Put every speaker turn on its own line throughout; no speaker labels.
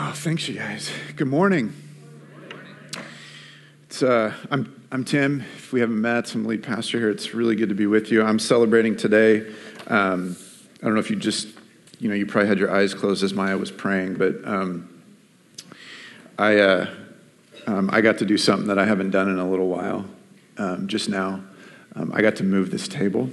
Oh, thanks, you guys. Good morning. It's, uh, I'm, I'm Tim. If we haven't met, I'm lead pastor here. It's really good to be with you. I'm celebrating today. Um, I don't know if you just, you know, you probably had your eyes closed as Maya was praying, but um, I, uh, um, I got to do something that I haven't done in a little while. Um, just now, um, I got to move this table,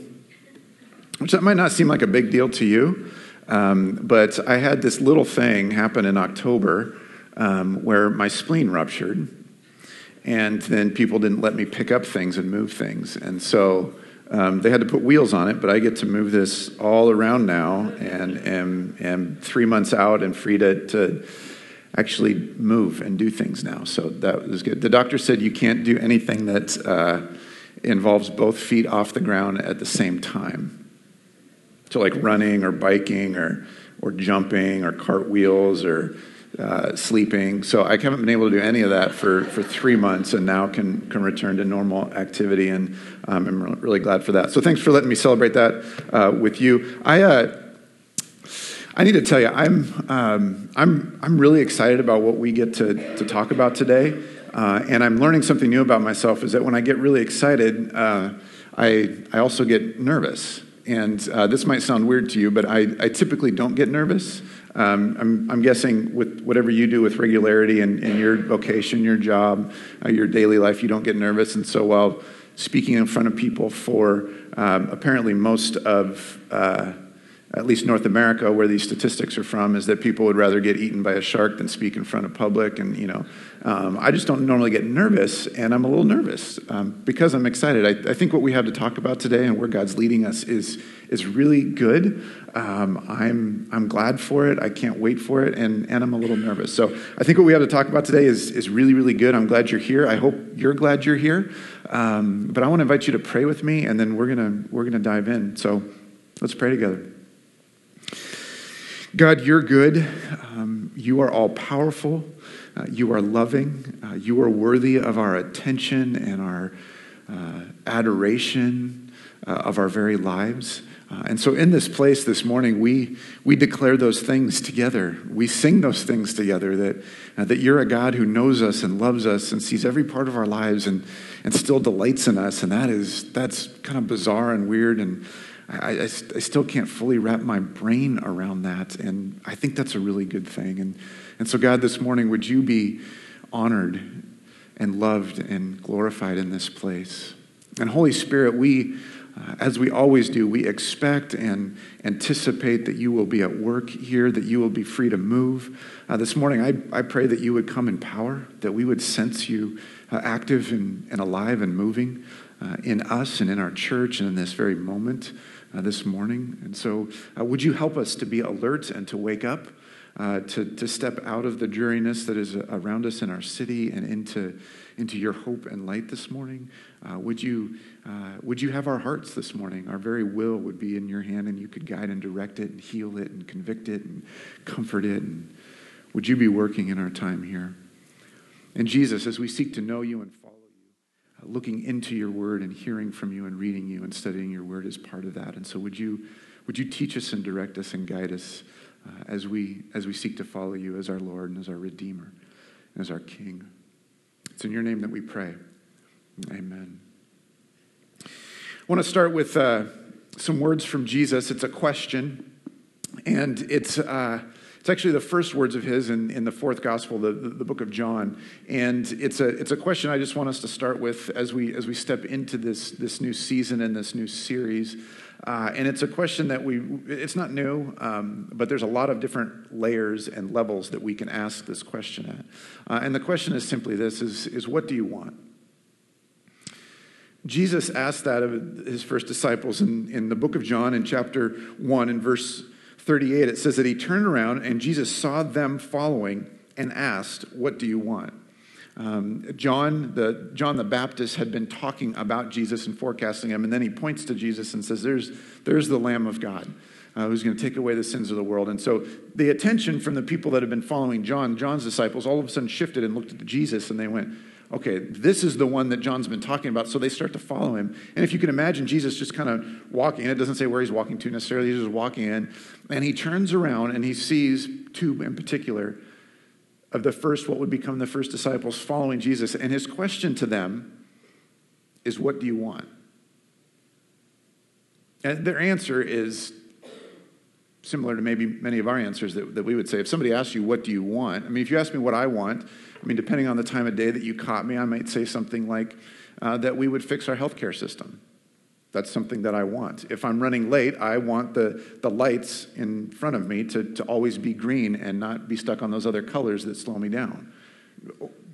which that might not seem like a big deal to you. Um, but I had this little thing happen in October um, where my spleen ruptured, and then people didn't let me pick up things and move things. And so um, they had to put wheels on it, but I get to move this all around now and am, am three months out and free to, to actually move and do things now. So that was good. The doctor said you can't do anything that uh, involves both feet off the ground at the same time. So, like running or biking or, or jumping or cartwheels or uh, sleeping. So, I haven't been able to do any of that for, for three months and now can, can return to normal activity. And um, I'm really glad for that. So, thanks for letting me celebrate that uh, with you. I, uh, I need to tell you, I'm, um, I'm, I'm really excited about what we get to, to talk about today. Uh, and I'm learning something new about myself is that when I get really excited, uh, I, I also get nervous. And uh, this might sound weird to you, but I, I typically don't get nervous. Um, I'm, I'm, guessing with whatever you do with regularity and, and your vocation, your job, uh, your daily life, you don't get nervous. And so while speaking in front of people for um, apparently most of uh, at least North America, where these statistics are from, is that people would rather get eaten by a shark than speak in front of public. And, you know, um, I just don't normally get nervous, and I'm a little nervous um, because I'm excited. I, I, think what we have to talk about today and where God's leading us is, is really good. Um, I'm, I'm glad for it. I can't wait for it, and, and I'm a little nervous. So I think what we have to talk about today is, is really, really good. I'm glad you're here. I hope you're glad you're here. Um, but I want to invite you to pray with me, and then we're gonna we're gonna dive in. So let's pray together. God, you're good. Um, you are all powerful. Uh, you are loving. Uh, you are worthy of our attention and our uh, adoration uh, of our very lives. Uh, and so, in this place this morning, we, we declare those things together. We sing those things together that, uh, that you're a God who knows us and loves us and sees every part of our lives and, and still delights in us. And that is, that's kind of bizarre and weird. And I, I, I, still can't fully wrap my brain around that. And I think that's a really good thing. And, and so, God, this morning, would you be honored and loved and glorified in this place? And Holy Spirit, we, uh, as we always do, we expect and anticipate that you will be at work here, that you will be free to move. Uh, this morning, I, I pray that you would come in power, that we would sense you uh, active and, and alive and moving uh, in us and in our church and in this very moment uh, this morning. And so, uh, would you help us to be alert and to wake up, uh, to, to step out of the dreariness that is around us in our city and into, into your hope and light this morning? Uh, would, you, uh, would you have our hearts this morning? Our very will would be in your hand, and you could guide and direct it and heal it and convict it and comfort it. And would you be working in our time here? And Jesus, as we seek to know you and looking into your word and hearing from you and reading you and studying your word is part of that. And so would you, would you teach us and direct us and guide us uh, as, we, as we seek to follow you as our Lord and as our Redeemer and as our King? It's in your name that we pray. Amen. I want to start with uh, some words from Jesus. It's a question, and it's. Uh, it's actually the first words of his in, in the fourth gospel, the, the, the, book of John. And it's a, it's a question I just want us to start with as we, as we step into this, this new season and this new series. Uh, and it's a question that we, it's not new, um, but there's a lot of different layers and levels that we can ask this question at. Uh, and the question is simply this is, is what do you want? Jesus asked that of his first disciples in, in the book of John in chapter 1 and verse 38, it says that he turned around and Jesus saw them following and asked, What do you want? Um, John, the, John the Baptist had been talking about Jesus and forecasting him, and then he points to Jesus and says, There's, there's the Lamb of God. Uh, who's going to take away the sins of the world. And so the attention from the people that had been following John, John's disciples, all of a sudden shifted and looked at Jesus and they went, okay, this is the one that John's been talking about. So they start to follow him. And if you can imagine Jesus just kind of walking, it doesn't say where he's walking to necessarily, he's just walking in, and he turns around and he sees two in particular of the first, what would become the first disciples following Jesus. And his question to them is, What do you want? And their answer is similar to maybe many of our answers that, that we would say. If somebody asks you, What do you want? I mean, if you ask me what I want, I mean, depending on the time of day that you caught me, I might say something like uh, that we would fix our healthcare system. That's something that I want. If I'm running late, I want the, the lights in front of me to, to always be green and not be stuck on those other colors that slow me down.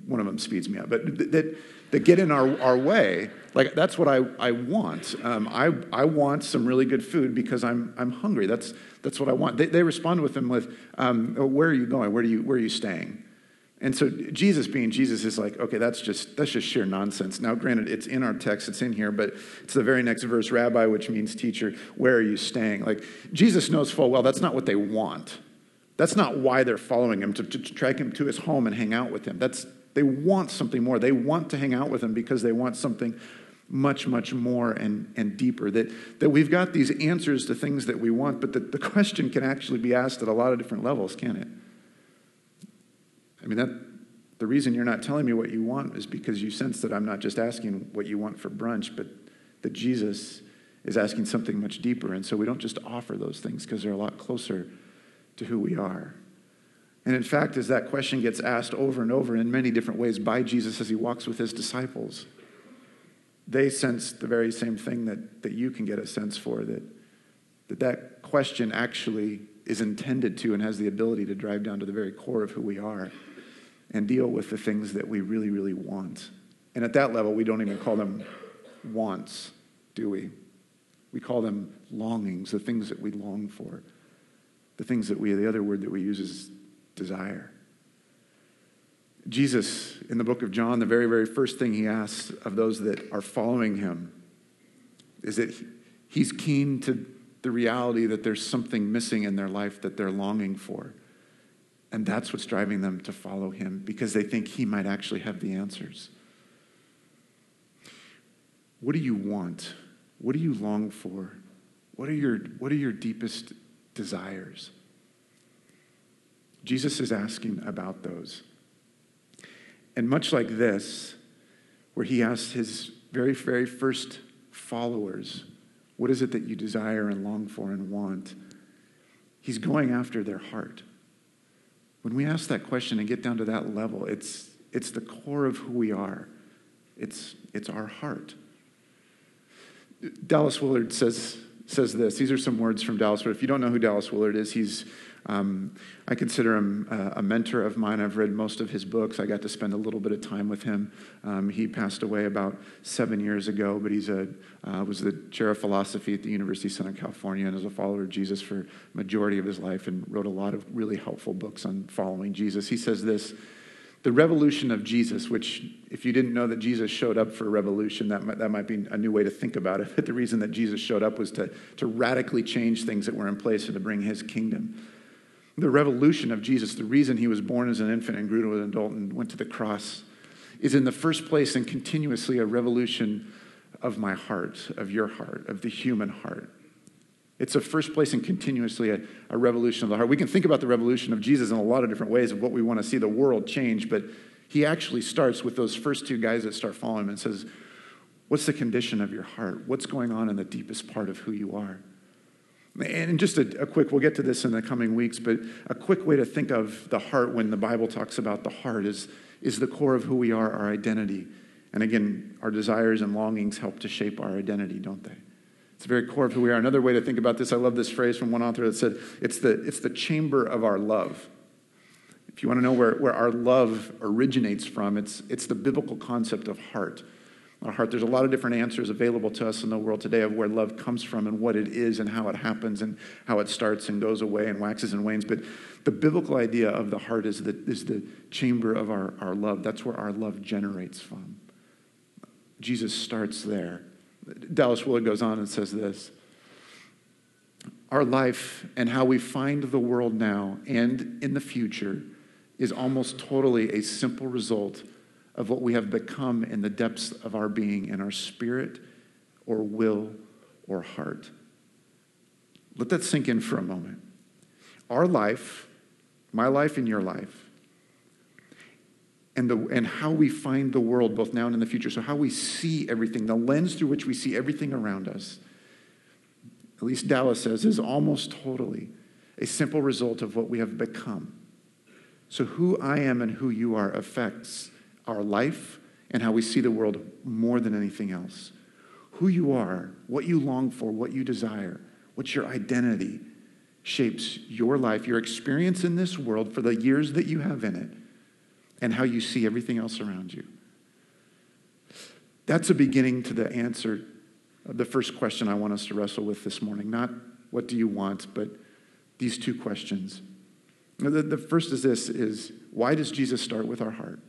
One of them speeds me up, but that, that get in our, our way. Like, that's what I, I want. Um, I, I want some really good food because I'm, I'm hungry. That's, that's what I want. They, they respond with them with, um, Where are you going? Where, do you, where are you staying? And so Jesus being Jesus is like, okay, that's just that's just sheer nonsense. Now, granted, it's in our text, it's in here, but it's the very next verse, Rabbi, which means teacher, where are you staying? Like Jesus knows full well that's not what they want. That's not why they're following him, to, to, to track him to his home and hang out with him. That's they want something more. They want to hang out with him because they want something much, much more and, and deeper. That, that we've got these answers to things that we want, but the question can actually be asked at a lot of different levels, can it? I mean, that, the reason you're not telling me what you want is because you sense that I'm not just asking what you want for brunch, but that Jesus is asking something much deeper. And so we don't just offer those things because they're a lot closer to who we are. And in fact, as that question gets asked over and over in many different ways by Jesus as he walks with his disciples, they sense the very same thing that, that you can get a sense for that, that that question actually is intended to and has the ability to drive down to the very core of who we are and deal with the things that we really, really want. And at that level, we don't even call them wants, do we? We call them longings, the things that we long for. The things that we, the other word that we use is desire. Jesus, in the book of John, the very, very first thing he asks of those that are following him is that he's keen to the reality that there's something missing in their life that they're longing for. And that's what's driving them to follow him because they think he might actually have the answers. What do you want? What do you long for? What are your, what are your deepest desires? Jesus is asking about those. And much like this, where he asks his very, very first followers, What is it that you desire and long for and want? He's going after their heart. When we ask that question and get down to that level, it's, it's the core of who we are, it's, it's our heart. Dallas Willard says, says this. These are some words from Dallas Willard. If you don't know who Dallas Willard is, he's um, I consider him a, a, mentor of mine. I've read most of his books. I got to spend a little bit of time with him. Um, he passed away about seven years ago, but he's a uh, was the chair of philosophy at the University of Southern California and is a follower of Jesus for majority of his life and wrote a lot of really helpful books on following Jesus. He says this. The revolution of Jesus, which, if you didn't know that Jesus showed up for a revolution, that might, that might be a new way to think about it. But the reason that Jesus showed up was to, to radically change things that were in place and to bring his kingdom. The revolution of Jesus, the reason he was born as an infant and grew to an adult and went to the cross, is in the first place and continuously a revolution of my heart, of your heart, of the human heart. It's a first place and continuously a, a, revolution of the heart. We can think about the revolution of Jesus in a lot of different ways of what we want to see the world change, but he actually starts with those first two guys that start following him and says, What's the condition of your heart? What's going on in the deepest part of who you are? And just a, a, quick, we'll get to this in the coming weeks, but a quick way to think of the heart when the Bible talks about the heart is, is the core of who we are, our identity. And again, our desires and longings help to shape our identity, don't they? It's the very core of who we are. Another way to think about this, I love this phrase from one author that said, it's the, it's the chamber of our love. If you want to know where, where our love originates from, it's, it's the biblical concept of heart our heart. There's a lot of different answers available to us in the world today of where love comes from and what it is and how it happens and how it starts and goes away and waxes and wanes. But the biblical idea of the heart is the, is the chamber of our, our love. That's where our love generates from. Jesus starts there. Dallas Willard goes on and says this Our life and how we find the world now and in the future is almost totally a simple result of what we have become in the depths of our being, in our spirit or will or heart. Let that sink in for a moment. Our life, my life and your life, and, the, and how we find the world both now and in the future. So, how we see everything, the lens through which we see everything around us, at least Dallas says, is almost totally a simple result of what we have become. So, who I am and who you are affects our life and how we see the world more than anything else. Who you are, what you long for, what you desire, what's your identity shapes your life, your experience in this world for the years that you have in it and how you see everything else around you. That's a beginning to the answer of the first question I want us to wrestle with this morning. Not what do you want, but these two questions. The, the first is this is why does Jesus start with our heart?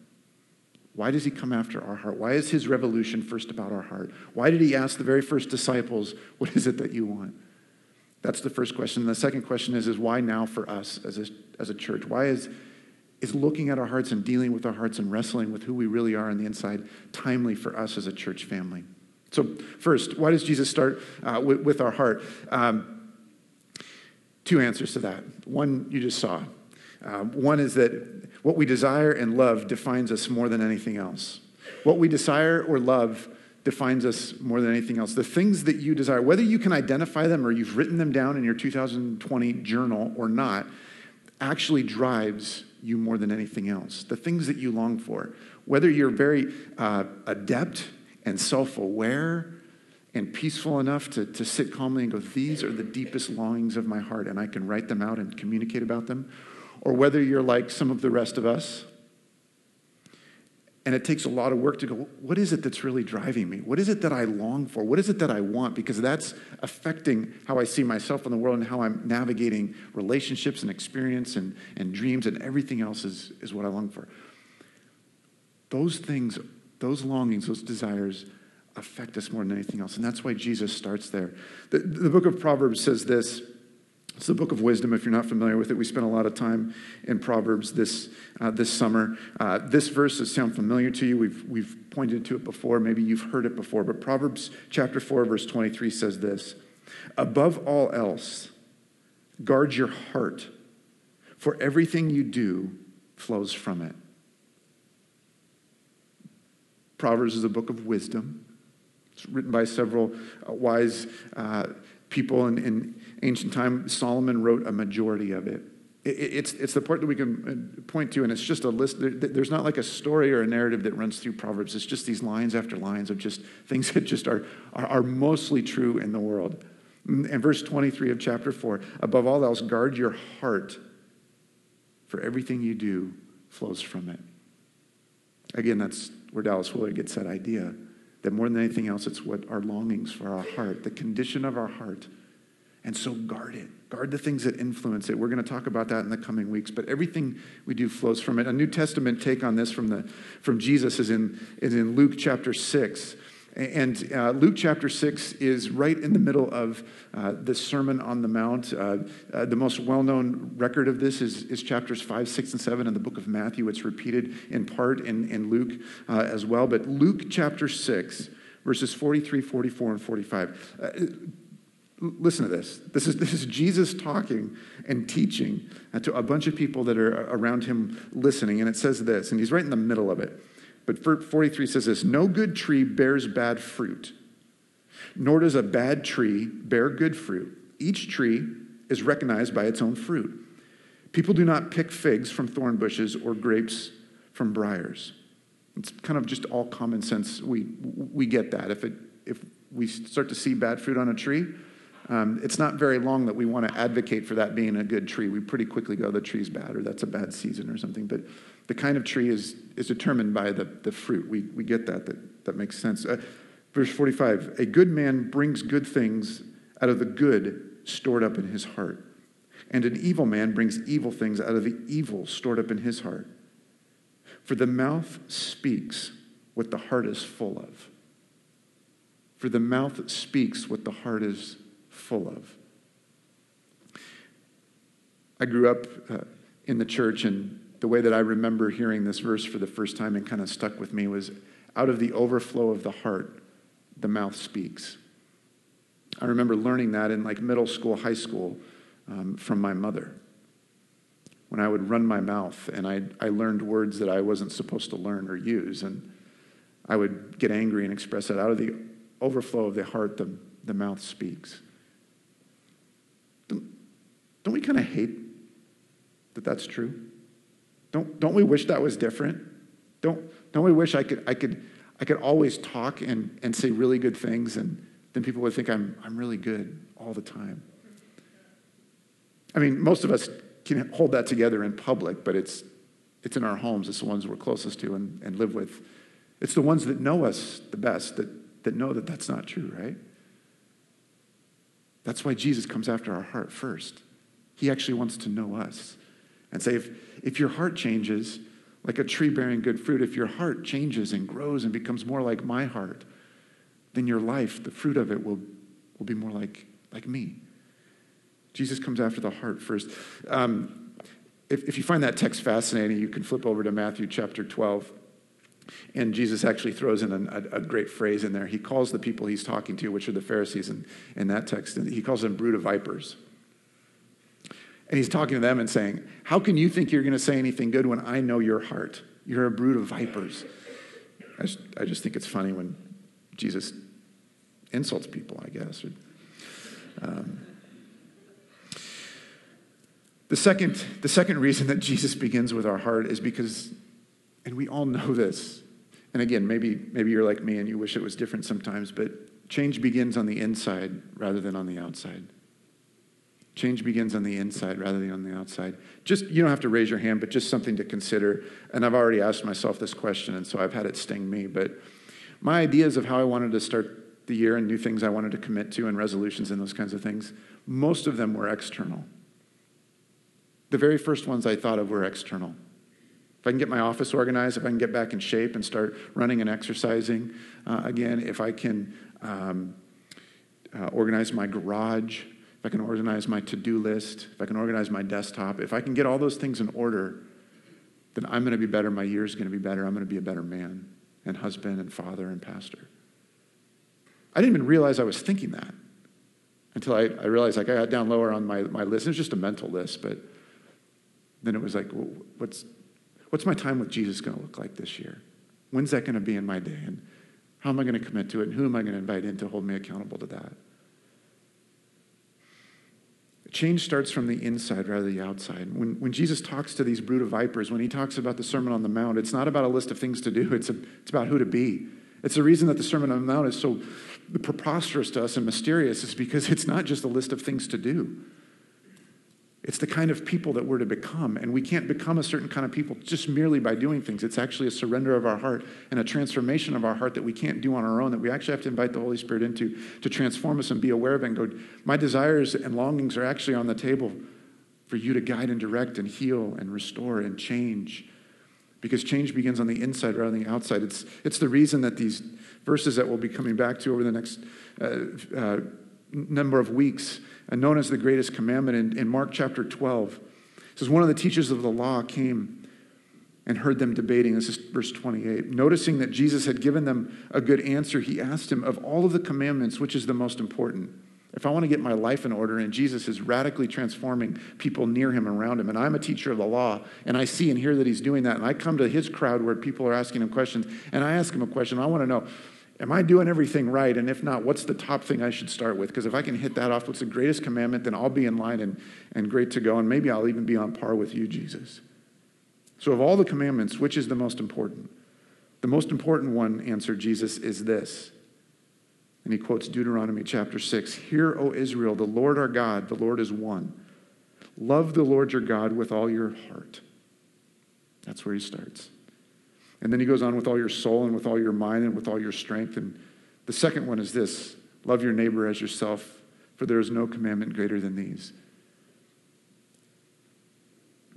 Why does he come after our heart? Why is his revolution first about our heart? Why did he ask the very first disciples, what is it that you want? That's the first question. And the second question is, is why now for us as a, as a church? Why is is looking at our hearts and dealing with our hearts and wrestling with who we really are on the inside timely for us as a church family. So, first, why does Jesus start uh, with, with, our heart? Um, two answers to that. One you just saw. Uh, one is that what we desire and love defines us more than anything else. What we desire or love defines us more than anything else. The things that you desire, whether you can identify them or you've written them down in your 2020 journal or not, actually drives you more than anything else. The things that you long for, whether you're very uh, adept and self aware and peaceful enough to, to sit calmly and go, These are the deepest longings of my heart, and I can write them out and communicate about them, or whether you're like some of the rest of us and it takes a lot of work to go, what is it that's really driving me? What is it that I long for? What is it that I want? Because that's affecting how I see myself in the world and how I'm navigating relationships and experience and, and dreams and everything else is, is what I long for. Those things, those longings, those desires affect us more than anything else. And that's why Jesus starts there. The, the book of Proverbs says this it's the book of wisdom. If you're not familiar with it, we spent a lot of time in Proverbs this, uh, this summer. Uh, this verse does sound familiar to you. We've, we've pointed to it before. Maybe you've heard it before. But Proverbs chapter 4, verse 23 says this Above all else, guard your heart, for everything you do flows from it. Proverbs is a book of wisdom. It's written by several uh, wise uh, people in, in ancient time. Solomon wrote a majority of it. It's, it's the part that we can uh, point to, and it's just a list. There's not like a story or a narrative that runs through Proverbs. It's just these lines after lines of just things that just are, are, are mostly true in the world. And verse 23 of chapter 4 above all else, guard your heart, for everything you do flows from it. Again, that's where Dallas Willard gets that idea that more than anything else, it's what our longings for our heart, the condition of our heart. And so guard it. Guard the things that influence it. We're going to talk about that in the coming weeks, but everything we do flows from it. A New Testament take on this from, the, from Jesus is in, is in Luke chapter 6. And uh, Luke chapter 6 is right in the middle of uh, the Sermon on the Mount. Uh, uh the most well known record of this is, is chapters 5, 6, and 7 in the book of Matthew. It's repeated in part in, in Luke uh, as well. But Luke chapter 6, verses 43, 44, and 45. Uh, listen to this. This is, this is Jesus talking and teaching to a bunch of people that are around him listening. And it says this, and he's right in the middle of it. But 43 says this No good tree bears bad fruit, nor does a bad tree bear good fruit. Each tree is recognized by its own fruit. People do not pick figs from thorn bushes or grapes from briars. It's kind of just all common sense. We, we get that. If, it, if we start to see bad fruit on a tree, um, it's not very long that we want to advocate for that being a good tree. We pretty quickly go, the tree's bad, or that's a bad season, or something. But the kind of tree is, is determined by the, the fruit. We, we get that, that. That makes sense. Uh, verse 45 A good man brings good things out of the good stored up in his heart, and an evil man brings evil things out of the evil stored up in his heart. For the mouth speaks what the heart is full of. For the mouth speaks what the heart is full of. I grew up uh, in the church, and the way that I remember hearing this verse for the first time and kind of stuck with me was out of the overflow of the heart, the mouth speaks. I remember learning that in like middle school, high school um, from my mother. when I would run my mouth and I, I learned words that I wasn't supposed to learn or use. And I would get angry and express it. Out of the overflow of the heart, the, the mouth speaks. Don't, don't we kind of hate that that's true? Don't, don't we wish that was different? Don't, don't we wish I could, I could, I could always talk and, and say really good things and then people would think I'm, I'm really good all the time? I mean, most of us can hold that together in public, but it's, it's in our homes. It's the ones we're closest to and, and live with. It's the ones that know us the best that, that know that that's not true, right? That's why Jesus comes after our heart first. He actually wants to know us and say, if, if your heart changes, like a tree bearing good fruit, if your heart changes and grows and becomes more like my heart, then your life, the fruit of it, will, will be more like, like me. Jesus comes after the heart first. Um, if, if you find that text fascinating, you can flip over to Matthew chapter 12. And Jesus actually throws in a, a, great phrase in there. He calls the people he's talking to, which are the Pharisees in, in that text, and he calls them brood of vipers. And he's talking to them and saying, How can you think you're going to say anything good when I know your heart? You're a brood of vipers. I just, think it's funny when Jesus insults people, I guess. Um, the second, the second reason that Jesus begins with our heart is because, and we all know this, and again, maybe, maybe you're like me and you wish it was different sometimes, but change begins on the inside rather than on the outside. Change begins on the inside rather than on the outside. Just, you don't have to raise your hand, but just something to consider. And I've already asked myself this question, and so I've had it sting me. But my ideas of how I wanted to start the year and new things I wanted to commit to and resolutions and those kinds of things, most of them were external. The very first ones I thought of were external. If I can get my office organized, if I can get back in shape and start running and exercising uh, again, if I can um, uh, organize my garage, if I can organize my to do list, if I can organize my desktop, if I can get all those things in order, then I'm going to be better. My year's going to be better. I'm going to be a better man and husband and father and pastor. I didn't even realize I was thinking that until I, I realized like I got down lower on my, my list. It was just a mental list, but then it was like, well, what's, what's my time with Jesus going to look like this year? When's that going to be in my day? And how am I going to commit to it? And who am I going to invite in to hold me accountable to that? Change starts from the inside rather than the outside. When, when Jesus talks to these brood of vipers, when he talks about the Sermon on the Mount, it's not about a list of things to do, it's, a, it's about who to be. It's the reason that the Sermon on the Mount is so preposterous to us and mysterious, is because it's not just a list of things to do. It's the kind of people that we're to become. And we can't become a certain kind of people just merely by doing things. It's actually a surrender of our heart and a transformation of our heart that we can't do on our own, that we actually have to invite the Holy Spirit into to transform us and be aware of and go, my desires and longings are actually on the table for you to guide and direct and heal and restore and change. Because change begins on the inside rather than the outside. It's, it's the reason that these verses that we'll be coming back to over the next uh, uh, number of weeks and known as the greatest commandment in, in Mark chapter 12. It says, One of the teachers of the law came and heard them debating. This is verse 28. Noticing that Jesus had given them a good answer, he asked him, Of all of the commandments, which is the most important? If I want to get my life in order, and Jesus is radically transforming people near him and around him, and I'm a teacher of the law, and I see and hear that he's doing that, and I come to his crowd where people are asking him questions, and I ask him a question, I want to know, Am I doing everything right? And if not, what's the top thing I should start with? Because if I can hit that off, what's the greatest commandment, then I'll be in line and, and great to go. And maybe I'll even be on par with you, Jesus. So, of all the commandments, which is the most important? The most important one, answered Jesus, is this. And he quotes Deuteronomy chapter 6 Hear, O Israel, the Lord our God, the Lord is one. Love the Lord your God with all your heart. That's where he starts. And then he goes on with all your soul and with all your mind and with all your strength. And the second one is this love your neighbor as yourself, for there is no commandment greater than these.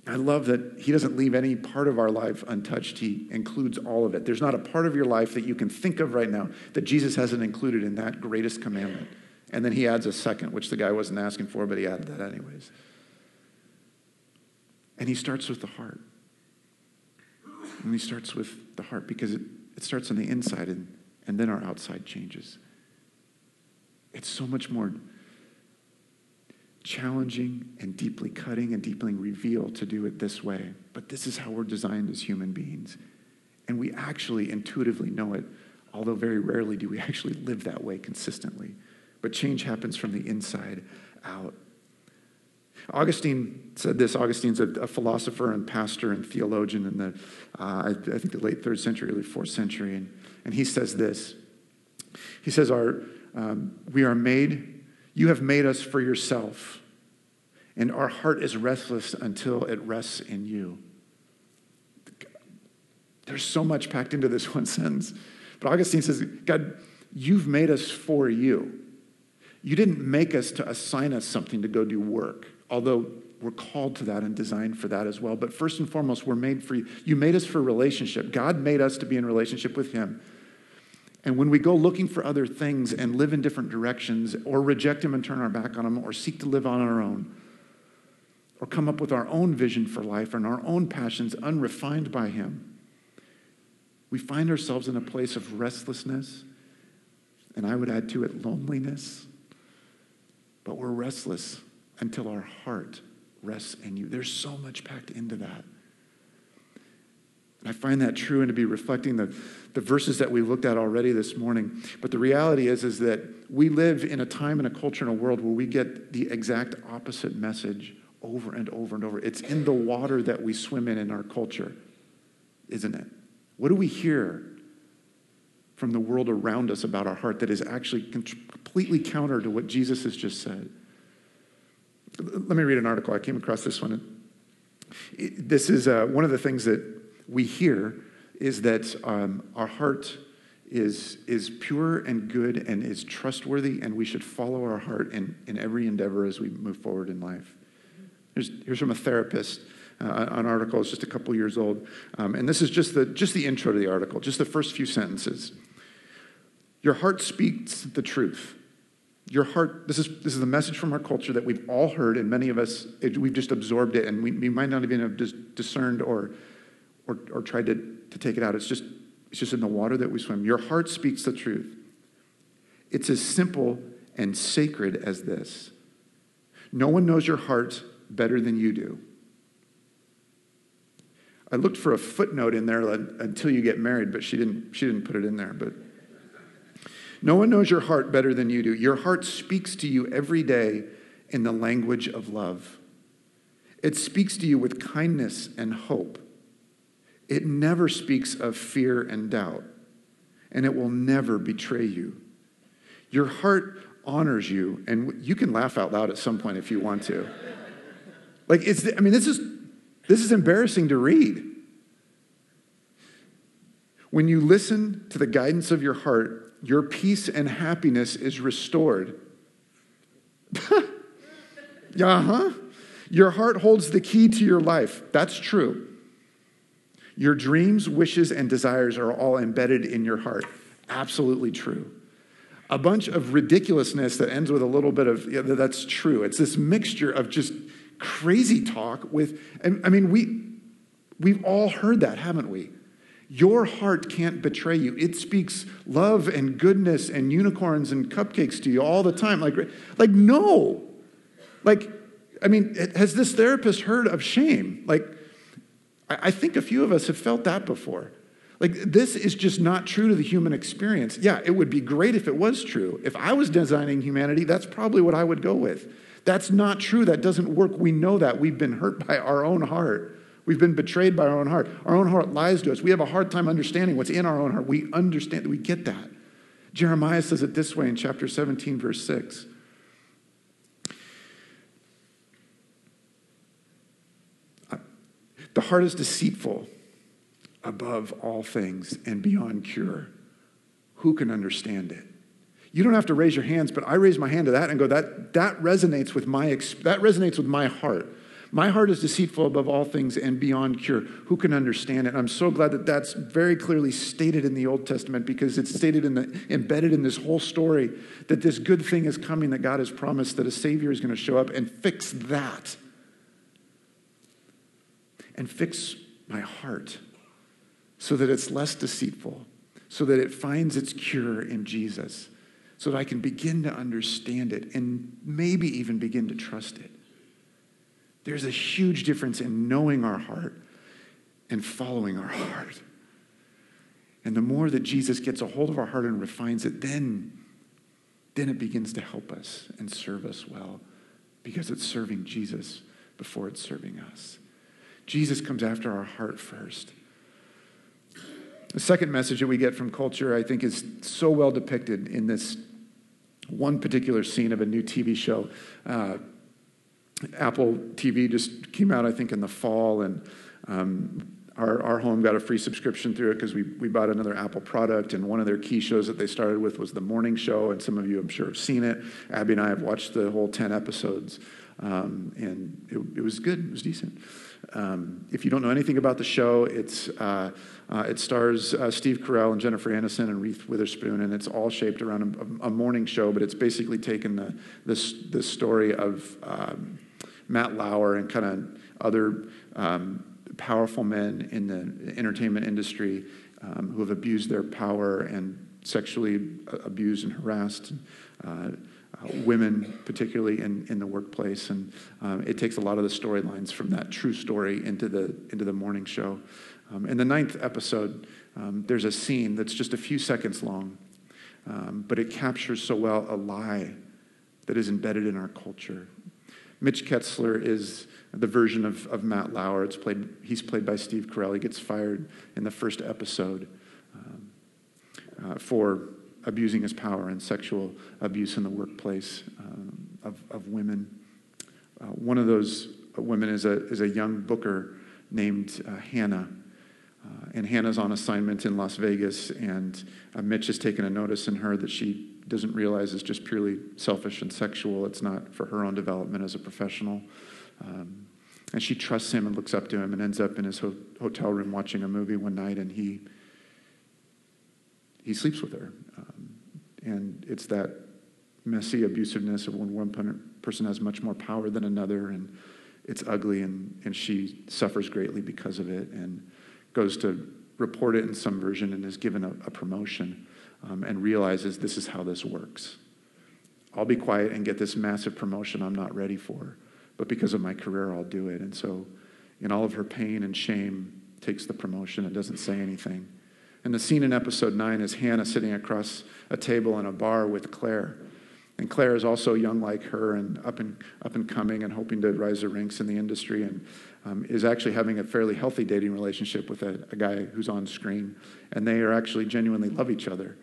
I love that he doesn't leave any part of our life untouched. He includes all of it. There's not a part of your life that you can think of right now that Jesus hasn't included in that greatest commandment. And then he adds a second, which the guy wasn't asking for, but he added that anyways. And he starts with the heart. And he starts with the heart because it, it starts on the inside and, and then our outside changes. It's so much more. challenging and deeply cutting and deeply reveal to do it this way. But this is how we're designed as human beings. And we actually intuitively know it, although very rarely do we actually live that way consistently. But change happens from the inside out. Augustine said this. Augustine's a, a philosopher and pastor and theologian in the, uh, I, I, think, the late third century, early fourth century. And, and he says this. He says, our, um, We are made, you have made us for yourself, and our heart is restless until it rests in you. There's so much packed into this one sentence. But Augustine says, God, you've made us for you. You didn't make us to assign us something to go do work, although we're called to that and designed for that as well. But first and foremost, we're made for you. You made us for relationship. God made us to be in relationship with Him. And when we go looking for other things and live in different directions, or reject Him and turn our back on Him, or seek to live on our own, or come up with our own vision for life and our own passions unrefined by Him, we find ourselves in a place of restlessness, and I would add to it loneliness. But we're restless until our heart rests in you. There's so much packed into that. I find that true and to be reflecting the, the verses that we looked at already this morning. But the reality is, is that we live in a time and a culture and a world where we get the exact opposite message over and over and over. It's in the water that we swim in in our culture, isn't it? What do we hear from the world around us about our heart that is actually completely counter to what Jesus has just said? Let me read an article. I came across this one. This is uh, one of the things that we hear is that um, our heart is, is pure and good and is trustworthy, and we should follow our heart in, in every endeavor as we move forward in life. Here's, here's from a therapist. Uh, an article is just a couple years old, um, and this is just the just the intro to the article, just the first few sentences. Your heart speaks the truth. Your heart, this is, this is the message from our culture that we've all heard, and many of us, it, we've just absorbed it, and we, we might not even have discerned or, or, or tried to, to take it out. It's just, it's just in the water that we swim. Your heart speaks the truth. It's as simple and sacred as this. No one knows your heart better than you do. I looked for a footnote in there until you get married, but she didn't, she didn't put it in there. But no one knows your heart better than you do. Your heart speaks to you every day in the language of love. It speaks to you with kindness and hope. It never speaks of fear and doubt, and it will never betray you. Your heart honors you, and you can laugh out loud at some point if you want to. Like it's I mean this is this is embarrassing to read. When you listen to the guidance of your heart, your peace and happiness is restored. yeah, huh? Your heart holds the key to your life. That's true. Your dreams, wishes, and desires are all embedded in your heart. Absolutely true. A bunch of ridiculousness that ends with a little bit of, yeah, that's true. It's this mixture of just crazy talk with, and I mean, we, we've all heard that, haven't we? Your heart can't betray you. It speaks love and goodness and unicorns and cupcakes to you all the time. Like, like no. Like, I mean, has this therapist heard of shame? Like, I think a few of us have felt that before. Like, this is just not true to the human experience. Yeah, it would be great if it was true. If I was designing humanity, that's probably what I would go with. That's not true. That doesn't work. We know that. We've been hurt by our own heart. We've been betrayed by our own heart. Our own heart lies to us. We have a hard time understanding what's in our own heart. We understand, that we get that. Jeremiah says it this way in chapter 17, verse 6. The heart is deceitful above all things and beyond cure. Who can understand it? You don't have to raise your hands, but I raise my hand to that and go, that, that resonates with my that resonates with my heart. My heart is deceitful above all things and beyond cure. Who can understand it? I'm so glad that that's very clearly stated in the Old Testament because it's stated in the embedded in this whole story that this good thing is coming that God has promised that a savior is going to show up and fix that. And fix my heart so that it's less deceitful, so that it finds its cure in Jesus, so that I can begin to understand it and maybe even begin to trust it. There's a huge difference in knowing our heart and following our heart. And the more that Jesus gets a hold of our heart and refines it, then, then it begins to help us and serve us well because it's serving Jesus before it's serving us. Jesus comes after our heart first. The second message that we get from culture, I think, is so well depicted in this one particular scene of a new TV show. Uh, Apple TV just came out, I think, in the fall, and um, our, our home got a free subscription through it because we, we bought another Apple product. And one of their key shows that they started with was The Morning Show. And some of you, I'm sure, have seen it. Abby and I have watched the whole 10 episodes. Um, and it, it, was good, it was decent. Um, if you don't know anything about the show, it's, uh, uh, it stars uh, Steve Carell and Jennifer Aniston and Reese Witherspoon, and it's all shaped around a, a morning show, but it's basically taken the, this, this story of um, Matt Lauer and kind of other um, powerful men in the entertainment industry um, who have abused their power and sexually abused and harassed uh, uh, women, particularly in, in the workplace. And um, it takes a lot of the storylines from that true story into the, into the morning show. Um, in the ninth episode, um, there's a scene that's just a few seconds long, um, but it captures so well a lie that is embedded in our culture. Mitch Kessler is the version of, of Matt Lauer. It's played, he's played by Steve Carell. He gets fired in the first episode um, uh, for abusing his power and sexual abuse in the workplace um, of, of women. Uh, one of those women is a, is a young booker named uh, Hannah. Uh, and Hannah's on assignment in Las Vegas, and uh, Mitch has taken a notice in her that she doesn't realize is just purely selfish and sexual. It's not for her own development as a professional. Um, and she trusts him and looks up to him and ends up in his ho- hotel room watching a movie one night and he, he sleeps with her. Um, and it's that messy abusiveness of when one person has much more power than another and it's ugly and, and she suffers greatly because of it and goes to report it in some version and is given a, a promotion um, and realizes this is how this works. I'll be quiet and get this massive promotion I'm not ready for, but because of my career, I'll do it. And so, in all of her pain and shame, takes the promotion and doesn't say anything. And the scene in episode nine is Hannah sitting across a table in a bar with Claire. And Claire is also young like her and up and, up and coming and hoping to rise the ranks in the industry and um, is actually having a fairly healthy dating relationship with a, a guy who's on screen. And they are actually genuinely love each other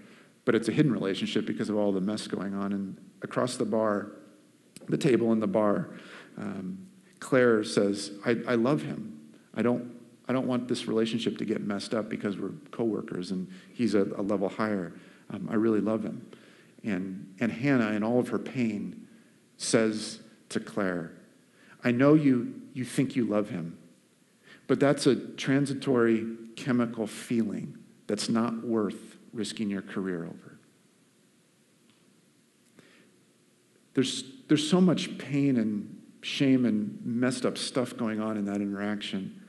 but it's a hidden relationship because of all the mess going on. And across the bar, the table in the bar, um, Claire says, I, I love him. I don't, I don't want this relationship to get messed up because we're coworkers and he's a, a level higher. Um, I really love him. And, and Hannah, in all of her pain, says to Claire, I know you, you think you love him, but that's a transitory chemical feeling that's not worth risking your career over. There's, there's so much pain and shame and messed up stuff going on in that interaction.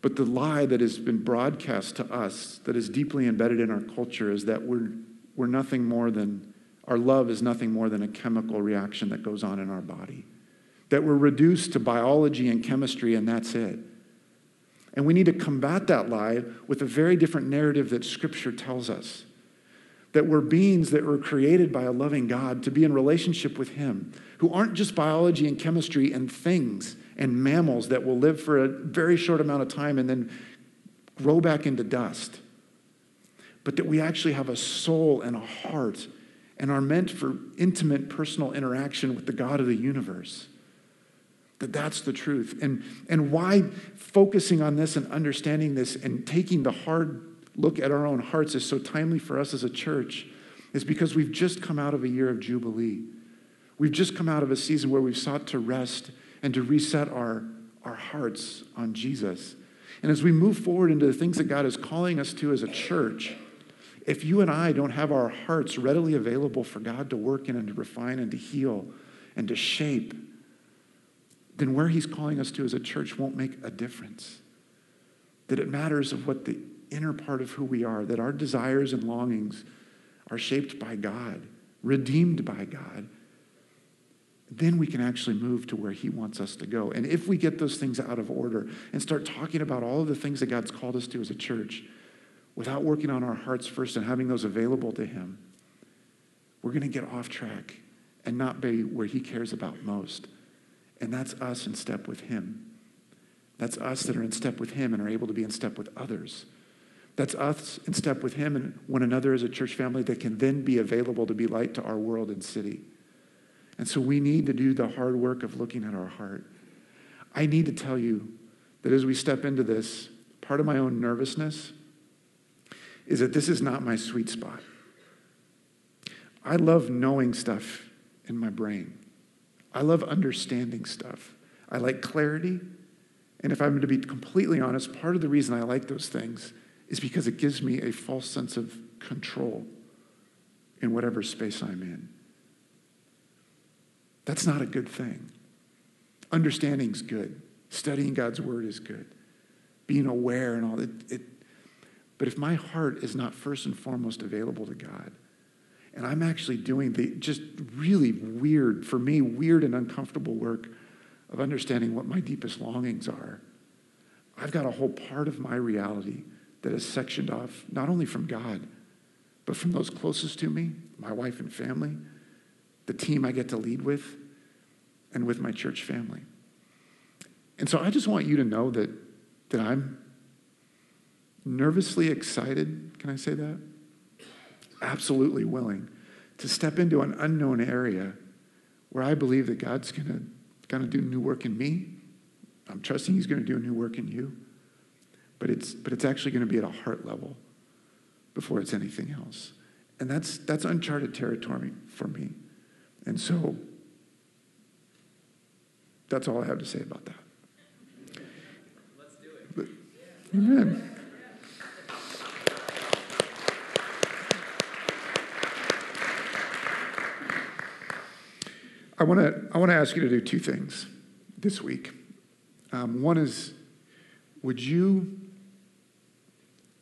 But the lie that has been broadcast to us, that is deeply embedded in our culture, is that we're, we're nothing more than, our love is nothing more than a chemical reaction that goes on in our body. That we're reduced to biology and chemistry, and that's it. And we need to combat that lie with a very different narrative that Scripture tells us. That we're beings that were created by a loving God to be in relationship with Him, who aren't just biology and chemistry and things and mammals that will live for a very short amount of time and then grow back into dust, but that we actually have a soul and a heart and are meant for intimate personal interaction with the God of the universe that that's the truth. And, and why focusing on this and understanding this and taking the hard look at our own hearts is so timely for us as a church is because we've just come out of a year of Jubilee. We've just come out of a season where we've sought to rest and to reset our, our hearts on Jesus. And as we move forward into the things that God is calling us to as a church, if you and I don't have our hearts readily available for God to work in and to refine and to heal and to shape, then where he's calling us to as a church won't make a difference. That it matters of what the inner part of who we are, that our desires and longings
are shaped by God, redeemed by God, then we can actually move to where He wants us to go. And if we get those things out of order and start talking about all of the things that God's called us to as a church without working on our hearts first and having those available to Him, we're going to get off track and not be where He cares about most. And that's us in step with Him. That's us that are in step with Him and are able to be in step with others. That's us in step with Him and one another as a church family that can then be available to be light to our world and city. And so we need to do the hard work of looking at our heart. I need to tell you that as we step into this, part of my own nervousness is that this is not my sweet spot. I love knowing stuff in my brain. I love understanding stuff. I like clarity. And if I'm to be completely honest, part of the reason I like those things is because it gives me a false sense of control in whatever space I'm in. That's not a good thing. Understanding's good. Studying God's word is good. Being aware and all that. It, but if my heart is not first and foremost available to God, and I'm actually doing the just really weird, for me, weird and uncomfortable work of understanding what my deepest longings are, I've got a whole part of my reality that is sectioned off, not only from God, but from those closest to me, my wife and family, the team I get to lead with, and with my church family. And so I just want you to know that, that I'm nervously excited. Can I say that? Absolutely willing to step into an unknown area where I believe that God's going to going to do new work in me. I'm trusting He's going to do a new work in you. But it's, but it's actually going to be at a heart level before it's anything else. And that's, that's uncharted territory for me. And so that's all I have to say about that. Let's do it. But, amen. I want to I want to ask you to do two things this week. Um, one is, would you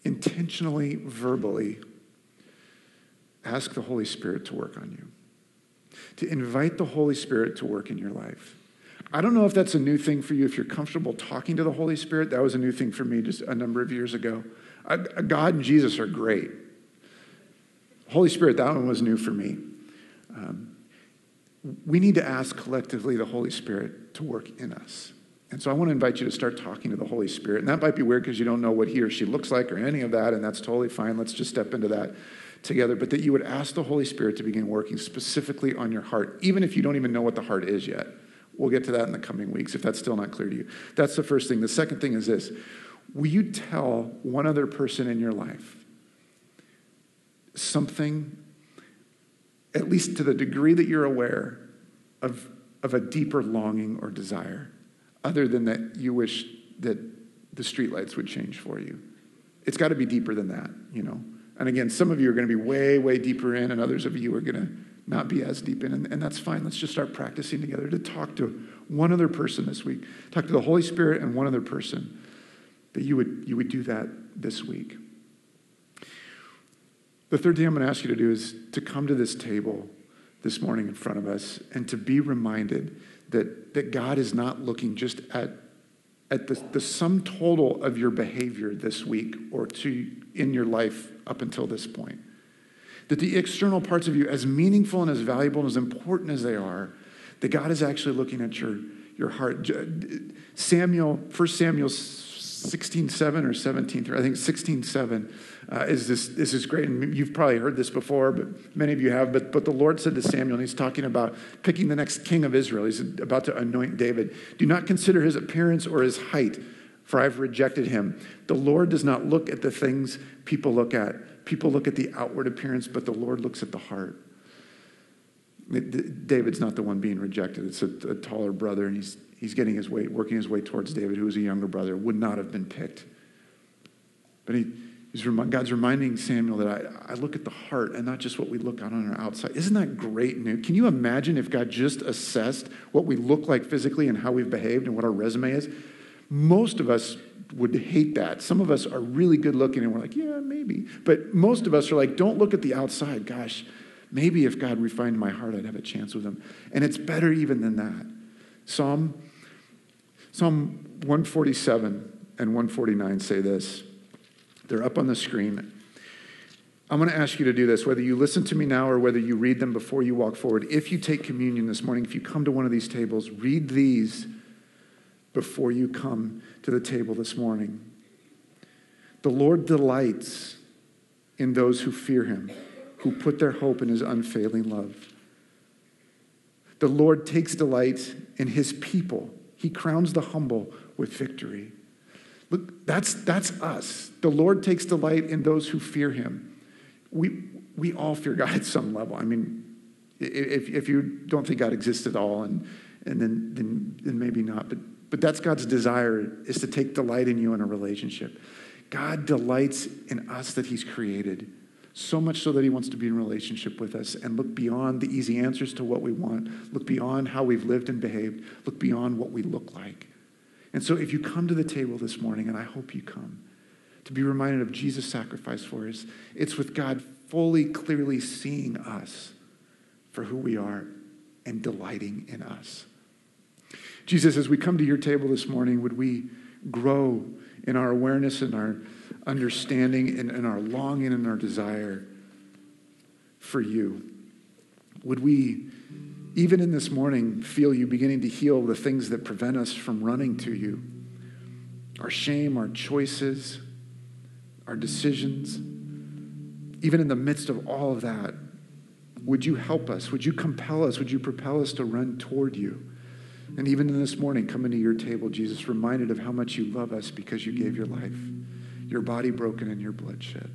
intentionally, verbally ask the Holy Spirit to work on you? To invite the Holy Spirit to work in your life. I don't know if that's a new thing for you, if you're comfortable talking to the Holy Spirit. That was a new thing for me just a number of years ago. God and Jesus are great. Holy Spirit, that one was new for me. Um, we need to ask collectively the Holy Spirit to work in us. And so I want to invite you to start talking to the Holy Spirit. And that might be weird because you don't know what he or she looks like or any of that, and that's totally fine. Let's just step into that together. But that you would ask the Holy Spirit to begin working specifically on your heart, even if you don't even know what the heart is yet. We'll get to that in the coming weeks if that's still not clear to you. That's the first thing. The second thing is this Will you tell one other person in your life something at least to the degree that you're aware of, of a deeper longing or desire, other than that you wish that the streetlights would change for you. It's got to be deeper than that, you know. And again, some of you are going to be way, way deeper in, and others of you are going to not be as deep in. And, and that's fine. Let's just start practicing together to talk to one other person this week. Talk to the Holy Spirit and one other person. That you would, you would do that this week. The third thing I'm going to ask you to do is to come to this table this morning in front of us and to be reminded that, that God is not looking just at, at the, the sum total of your behavior this week or to in your life up until this point. That the external parts of you, as meaningful and as valuable and as important as they are, that God is actually looking at your, your heart. Samuel, 1 Samuel 16, 7 or 17, I think 16, 7 uh, is this, this is great. And you've probably heard this before, but many of you have. But, but the Lord said to Samuel, and he's talking about picking the next king of Israel. He's about to anoint David. Do not consider his appearance or his height, for I've rejected him. The Lord does not look at the things people look at. People look at the outward appearance, but the Lord looks at the heart. David's not the one being rejected. It's a, a taller brother, and he's, he's getting his way, working his way towards David, who was a younger brother, would not have been picked. But he, God's reminding Samuel that I, I look at the heart and not just what we look on our outside. Isn't that great news? Can you imagine if God just assessed what we look like physically and how we've behaved and what our resume is? Most of us would hate that. Some of us are really good looking and we're like, yeah, maybe. But most of us are like, don't look at the outside. Gosh, maybe if God refined my heart, I'd have a chance with him. And it's better even than that. Psalm, Psalm 147 and 149 say this. They're up on the screen. I'm going to ask you to do this, whether you listen to me now or whether you read them before you walk forward. If you take communion this morning, if you come to one of these tables, read these before you come to the table this morning. The Lord delights in those who fear him, who put their hope in his unfailing love. The Lord takes delight in his people. He crowns the humble with victory. Look, that's, that's us. The Lord takes delight in those who fear him. We, we all fear God at some level. I mean, if, if you don't think God exists at all, and, and then, then, then maybe not. But, but that's God's desire, is to take delight in you in a relationship. God delights in us that he's created, so much so that he wants to be in relationship with us and look beyond the easy answers to what we want, look beyond how we've lived and behaved, look beyond what we look like. And so if you come to the table this morning, and I hope you come, to be reminded of Jesus' sacrifice for us, it's with God fully, clearly seeing us for who we are and delighting in us. Jesus, as we come to your table this morning, would we grow in our awareness and our understanding and, and our longing and our desire for you? Would we even in this morning, feel you beginning to heal the things that prevent us from running to you our shame, our choices, our decisions. Even in the midst of all of that, would you help us? Would you compel us? Would you propel us to run toward you? And even in this morning, coming to your table, Jesus, reminded of how much you love us because you gave your life, your body broken, and your blood shed.